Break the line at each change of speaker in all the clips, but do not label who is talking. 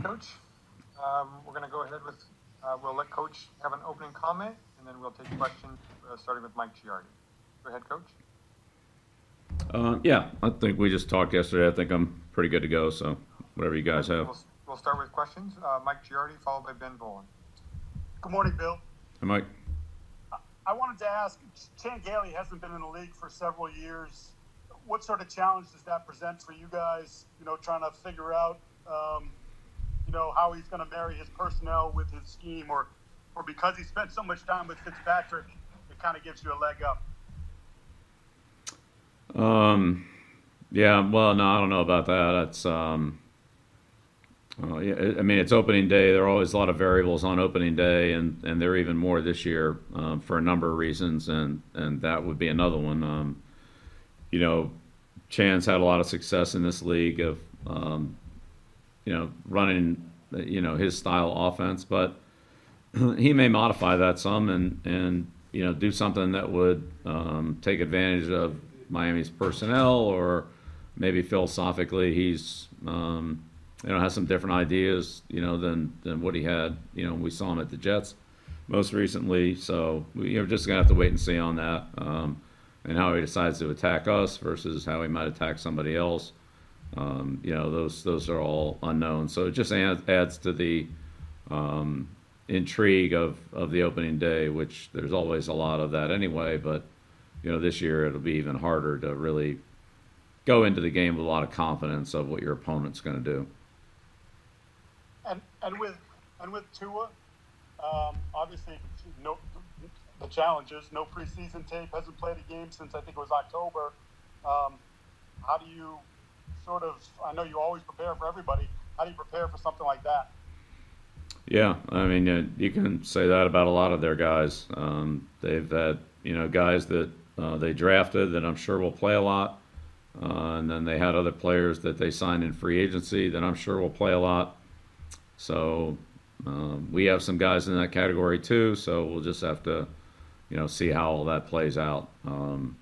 Coach. Um, we're going to go ahead with, uh, we'll let Coach have an opening comment, and then we'll take questions, uh, starting with Mike Giardi. Go ahead, Coach.
Uh, yeah, I think we just talked yesterday. I think I'm pretty good to go. So whatever you guys have.
We'll, we'll start with questions. Uh, Mike Giardi, followed by Ben Volin.
Good morning, Bill.
Hey, Mike.
I wanted to ask, Chan Gailey hasn't been in the league for several years. What sort of challenge does that present for you guys? You know, trying to figure out, um, you know, how he's going to marry his personnel with his scheme, or, or because he spent so much time with Fitzpatrick, it kind of gives you a leg up.
Um, yeah, well, no, I don't know about that. That's, um, uh, yeah, I mean, it's opening day. There are always a lot of variables on opening day, and, and there are even more this year um, for a number of reasons, and, and that would be another one. Um, you know, Chan's had a lot of success in this league of, um, you know, running, you know, his style offense, but he may modify that some and, and you know, do something that would um, take advantage of Miami's personnel, or maybe philosophically he's um, you know has some different ideas you know than than what he had. You know, we saw him at the Jets most recently, so we, are just gonna have to wait and see on that. Um, and how he decides to attack us versus how he might attack somebody else. Um, you know, those those are all unknown. So it just adds, adds to the um, intrigue of, of the opening day, which there's always a lot of that anyway. But you know, this year it'll be even harder to really go into the game with a lot of confidence of what your opponent's going to do.
And and with and with Tua, um, obviously no the challenges. No preseason tape. Hasn't played a game since I think it was October. Um, how do you sort of? I know you always prepare for everybody. How do you prepare for something like that?
Yeah, I mean, you, you can say that about a lot of their guys. Um, they've had, you know, guys that uh, they drafted that I'm sure will play a lot. Uh, and then they had other players that they signed in free agency that I'm sure will play a lot. So um, we have some guys in that category too. So we'll just have to, you know, see how all that plays out. Um,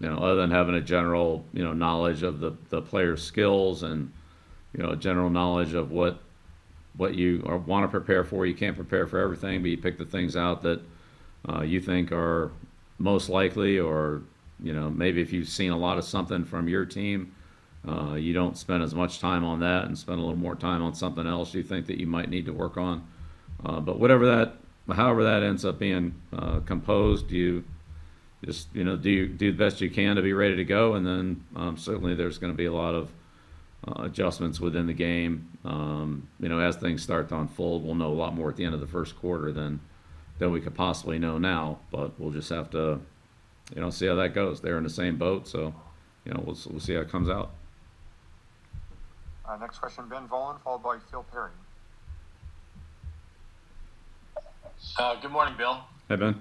you know, other than having a general, you know, knowledge of the, the player's skills and, you know, a general knowledge of what what you want to prepare for. You can't prepare for everything, but you pick the things out that uh, you think are most likely, or you know maybe if you've seen a lot of something from your team, uh, you don't spend as much time on that and spend a little more time on something else you think that you might need to work on. Uh, but whatever that, however that ends up being uh, composed, you just you know do do the best you can to be ready to go, and then um, certainly there's going to be a lot of uh, adjustments within the game. Um, you know, as things start to unfold, we'll know a lot more at the end of the first quarter than than we could possibly know now. But we'll just have to, you know, see how that goes. They're in the same boat, so you know, we'll we'll see how it comes out.
Uh, next question, Ben Volin, followed by Phil Perry.
Uh, good morning, Bill.
Hey, Ben.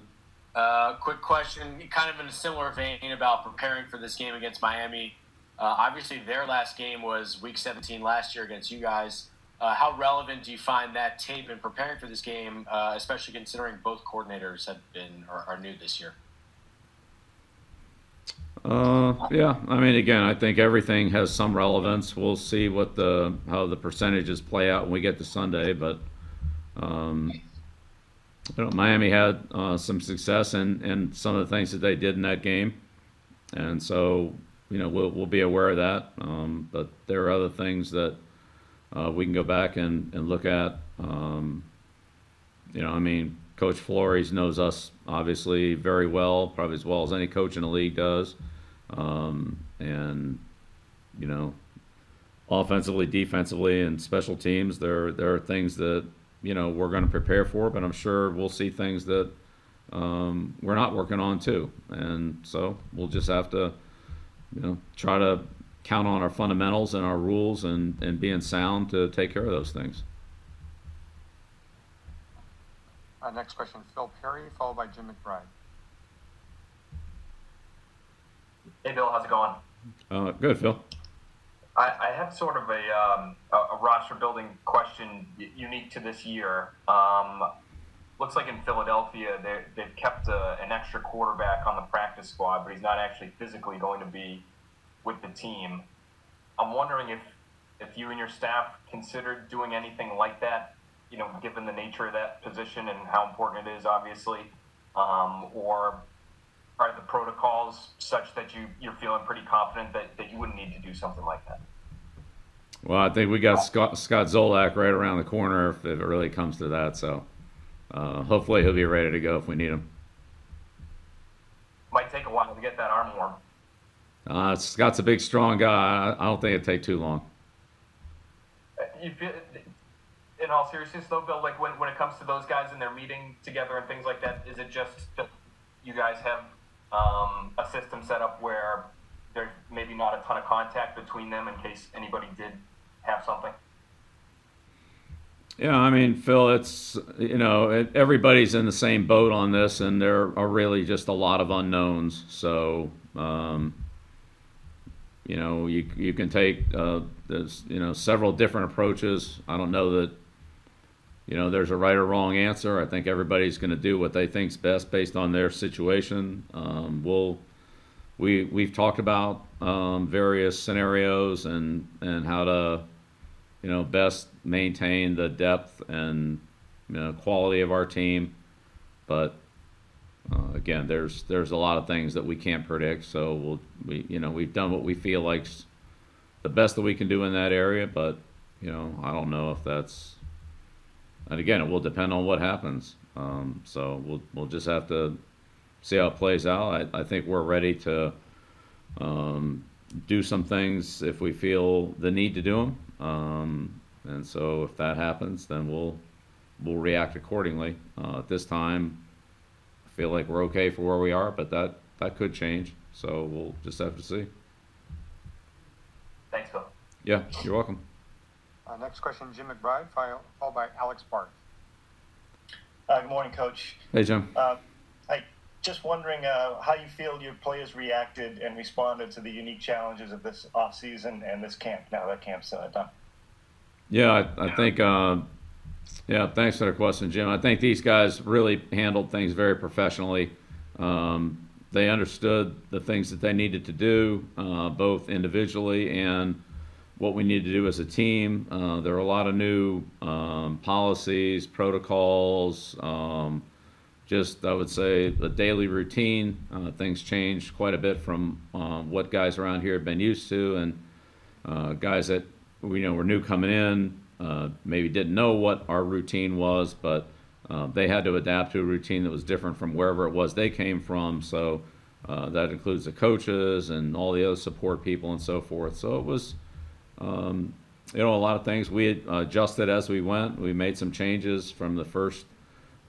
Uh, quick question, kind of in a similar vein about preparing for this game against Miami. Uh, obviously, their last game was Week 17 last year against you guys. Uh, how relevant do you find that tape in preparing for this game, uh, especially considering both coordinators have been or are new this year?
Uh, yeah, I mean, again, I think everything has some relevance. We'll see what the how the percentages play out when we get to Sunday, but um, you know, Miami had uh, some success in, in some of the things that they did in that game, and so you know we'll we'll be aware of that. Um, but there are other things that uh, we can go back and, and look at. Um, you know, I mean, Coach Flores knows us obviously very well, probably as well as any coach in the league does. Um, and, you know, offensively, defensively, and special teams, there, there are things that, you know, we're going to prepare for, but I'm sure we'll see things that um, we're not working on too. And so we'll just have to, you know, try to count on our fundamentals and our rules and, and being sound to take care of those things.
Uh, next question, Phil Perry, followed by Jim McBride.
Hey, Bill, how's it going?
Uh, good, Phil.
I, I have sort of a, um, a, a, roster building question unique to this year. Um, looks like in Philadelphia, they've kept a, an extra quarterback on the practice squad, but he's not actually physically going to be with the team. I'm wondering if if you and your staff considered doing anything like that, you know, given the nature of that position and how important it is, obviously, um, or are the protocols such that you you're feeling pretty confident that, that you wouldn't need to do something like that?
Well, I think we got Scott, Scott Zolak right around the corner if it really comes to that. So uh, hopefully he'll be ready to go if we need him.
Might take a while to get that arm warm.
Uh, Scott's a big, strong guy. I don't think it'd take too long.
Feel, in all seriousness, though, Bill, like when, when it comes to those guys and they're meeting together and things like that, is it just that you guys have um, a system set up where there's maybe not a ton of contact between them in case anybody did have something?
Yeah, I mean, Phil, it's you know it, everybody's in the same boat on this, and there are really just a lot of unknowns. So, um, you know, you you can take uh, there's you know several different approaches. I don't know that you know there's a right or wrong answer. I think everybody's going to do what they think's best based on their situation. Um, we'll we we've talked about um, various scenarios and and how to you know, best maintain the depth and you know, quality of our team. But uh, again, there's there's a lot of things that we can't predict. So we'll we you know we've done what we feel like's the best that we can do in that area. But you know, I don't know if that's. And again, it will depend on what happens. Um, so we'll we'll just have to see how it plays out. I, I think we're ready to um, do some things if we feel the need to do them. Um, and so if that happens, then we'll we'll react accordingly. Uh, at this time, I feel like we're okay for where we are, but that that could change. So we'll just have to see.
Thanks, Bill.
Yeah, you're welcome.
Uh, next question, Jim McBride, followed by Alex Barth.
Uh, good morning, Coach.
Hey, Jim.
Just wondering uh, how you feel your players reacted and responded to the unique challenges of this offseason and this camp. Now that camp's uh, done.
Yeah, I, I think. Uh, yeah, thanks for the question, Jim. I think these guys really handled things very professionally. Um, they understood the things that they needed to do, uh, both individually and what we need to do as a team. Uh, there are a lot of new um, policies, protocols, um, just I would say the daily routine. Uh, things changed quite a bit from uh, what guys around here have been used to, and uh, guys that we know were new coming in uh, maybe didn't know what our routine was, but uh, they had to adapt to a routine that was different from wherever it was they came from. So uh, that includes the coaches and all the other support people and so forth. So it was, um, you know, a lot of things we adjusted as we went. We made some changes from the first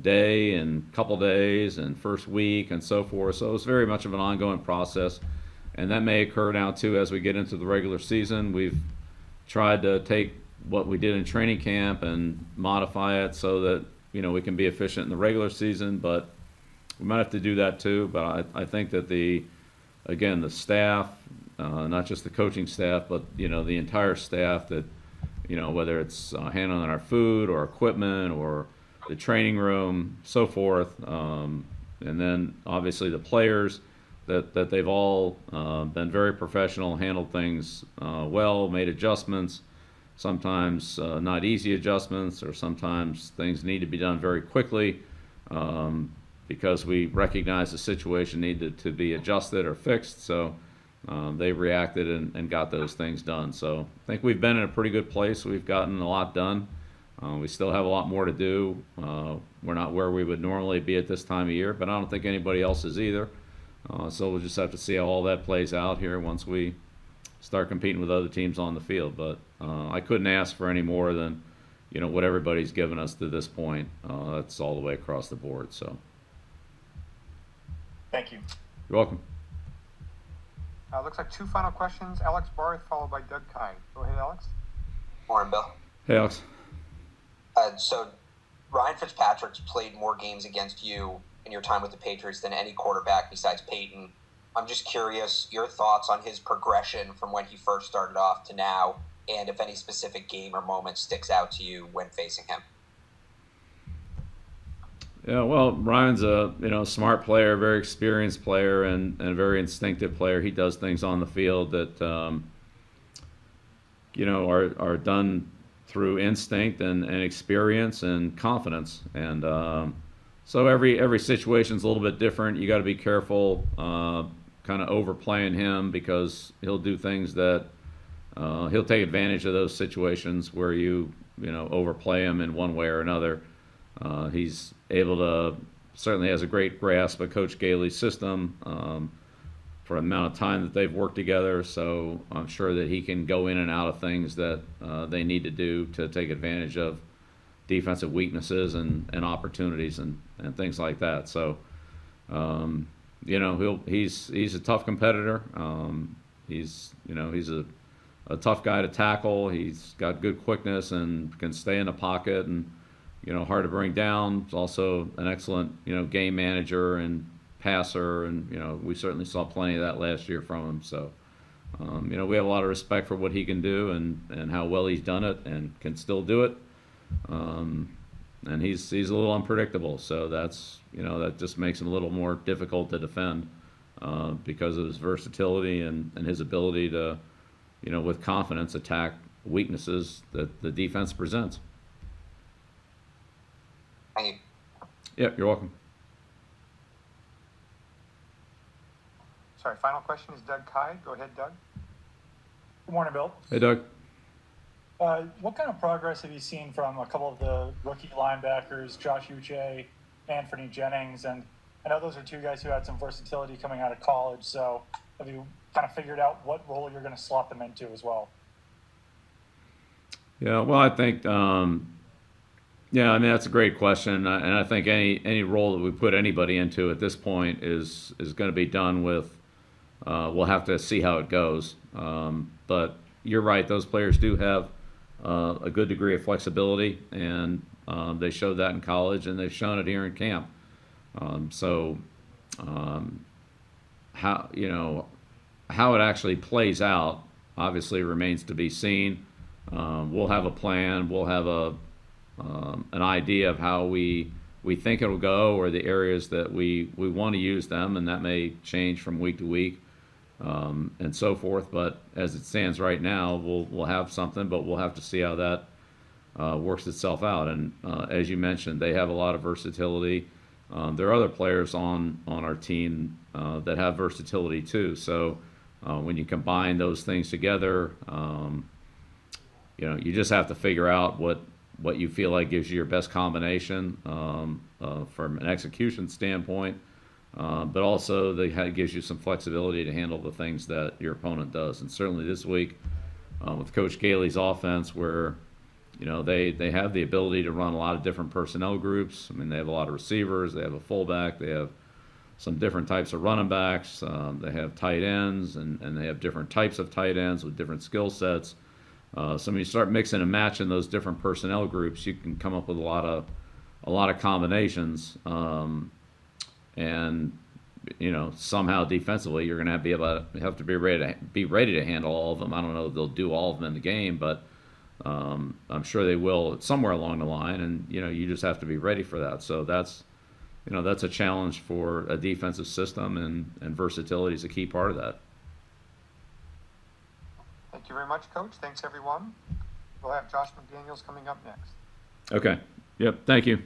day and couple days and first week and so forth. So it's very much of an ongoing process, and that may occur now too as we get into the regular season. We've tried to take what we did in training camp and modify it so that you know we can be efficient in the regular season, but we might have to do that too. But I, I think that the again the staff, uh, not just the coaching staff, but you know the entire staff that you know whether it's uh, handling our food or equipment or the training room, so forth, um, and then obviously the players that that they've all uh, been very professional, handled things uh, well, made adjustments. Sometimes uh, not easy adjustments, or sometimes things need to be done very quickly um, because we recognize the situation needed to be adjusted or fixed. So um, they reacted and, and got those things done. So I think we've been in a pretty good place. We've gotten a lot done. Uh, we still have a lot more to do. Uh, we're not where we would normally be at this time of year, but I don't think anybody else is either. Uh, so we'll just have to see how all that plays out here once we start competing with other teams on the field. But uh, I couldn't ask for any more than, you know, what everybody's given us to this point. Uh, that's all the way across the board. So
Thank you.
you're welcome.
Uh, looks like two final questions, Alex Barth, followed by Doug Kyed. Go ahead, Alex.
Morning, Bill.
Hey, Alex.
Uh, so, Ryan Fitzpatrick's played more games against you in your time with the Patriots than any quarterback besides Peyton. I'm just curious your thoughts on his progression from when he first started off to now, and if any specific game or moment sticks out to you when facing him.
Yeah, well, Ryan's a you know smart player, very experienced player, and, and a very instinctive player. He does things on the field that um, you know, are, are done through instinct and, and experience and confidence. And um, so every every situation's a little bit different. You got to be careful, uh, kind of overplaying him because he'll do things that uh, he'll take advantage of those situations where you you know overplay him in one way or another. Uh, he's able to certainly has a great grasp of Coach Gailey's system. Um, for the amount of time that they've worked together. So I'm sure that he can go in and out of things that uh, they need to do to take advantage of defensive weaknesses and, and opportunities and, and things like that. So, um, you know, he'll, he's, he's a tough competitor. Um, he's, you know, he's a, a tough guy to tackle. He's got good quickness and can stay in the pocket and, you know, hard to bring down. He's also an excellent, you know, game manager and passer, and you know we certainly saw plenty of that last year from him. So, um, you know, we have a lot of respect for what he can do and and how well he's done it and can still do it. Um, and he's he's a little unpredictable, so that's you know that just makes him a little more difficult to defend uh, because of his versatility and and his ability to, you know, with confidence attack weaknesses that the defense presents.
Thank you.
Yep, you're welcome.
Sorry, final question is Doug Kyed. Go ahead, Doug.
Good morning, Bill.
Hey, Doug.
Uh, what kind of progress have you seen from a couple of the rookie linebackers, Josh Uche, Anfernee Jennings? And I know those are two guys who had some versatility coming out of college. So have you kind of figured out what role you're going to slot them into as well?
Yeah, well, I think, um, yeah, I mean that's a great question, uh, and I think any any role that we put anybody into at this point is is going to be done with. Uh, we'll have to see how it goes, um, but you're right; those players do have uh, a good degree of flexibility, and um, they showed that in college, and they've shown it here in camp. Um, so, um, how you know how it actually plays out obviously remains to be seen. Um, we'll have a plan. We'll have a um, an idea of how we we think it'll go, or the areas that we we want to use them, and that may change from week to week, um, and so forth. But as it stands right now, we'll we'll have something, but we'll have to see how that uh, works itself out. And uh, as you mentioned, they have a lot of versatility. Um, there are other players on on our team uh, that have versatility too. So uh, when you combine those things together. Um, you know, you just have to figure out what what you feel like gives you your best combination um, uh, from an execution standpoint, uh, but also that gives you some flexibility to handle the things that your opponent does. And certainly this week uh, with Coach Gailey's offense, where you know they they have the ability to run a lot of different personnel groups. I mean, they have a lot of receivers, they have a fullback, they have some different types of running backs, um, they have tight ends, and, and they have different types of tight ends with different skill sets. Uh, so when you start mixing and matching those different personnel groups, you can come up with a lot of a lot of combinations, um, and you know somehow defensively you're going to be able to have to be ready to be ready to handle all of them. I don't know if they'll do all of them in the game, but um, I'm sure they will somewhere along the line, and you know you just have to be ready for that. So that's you know that's a challenge for a defensive system, and and versatility is a key part of that.
Thank you very much, Coach. Thanks, everyone. We'll have Josh McDaniels coming up next.
Okay. Yep. Thank you.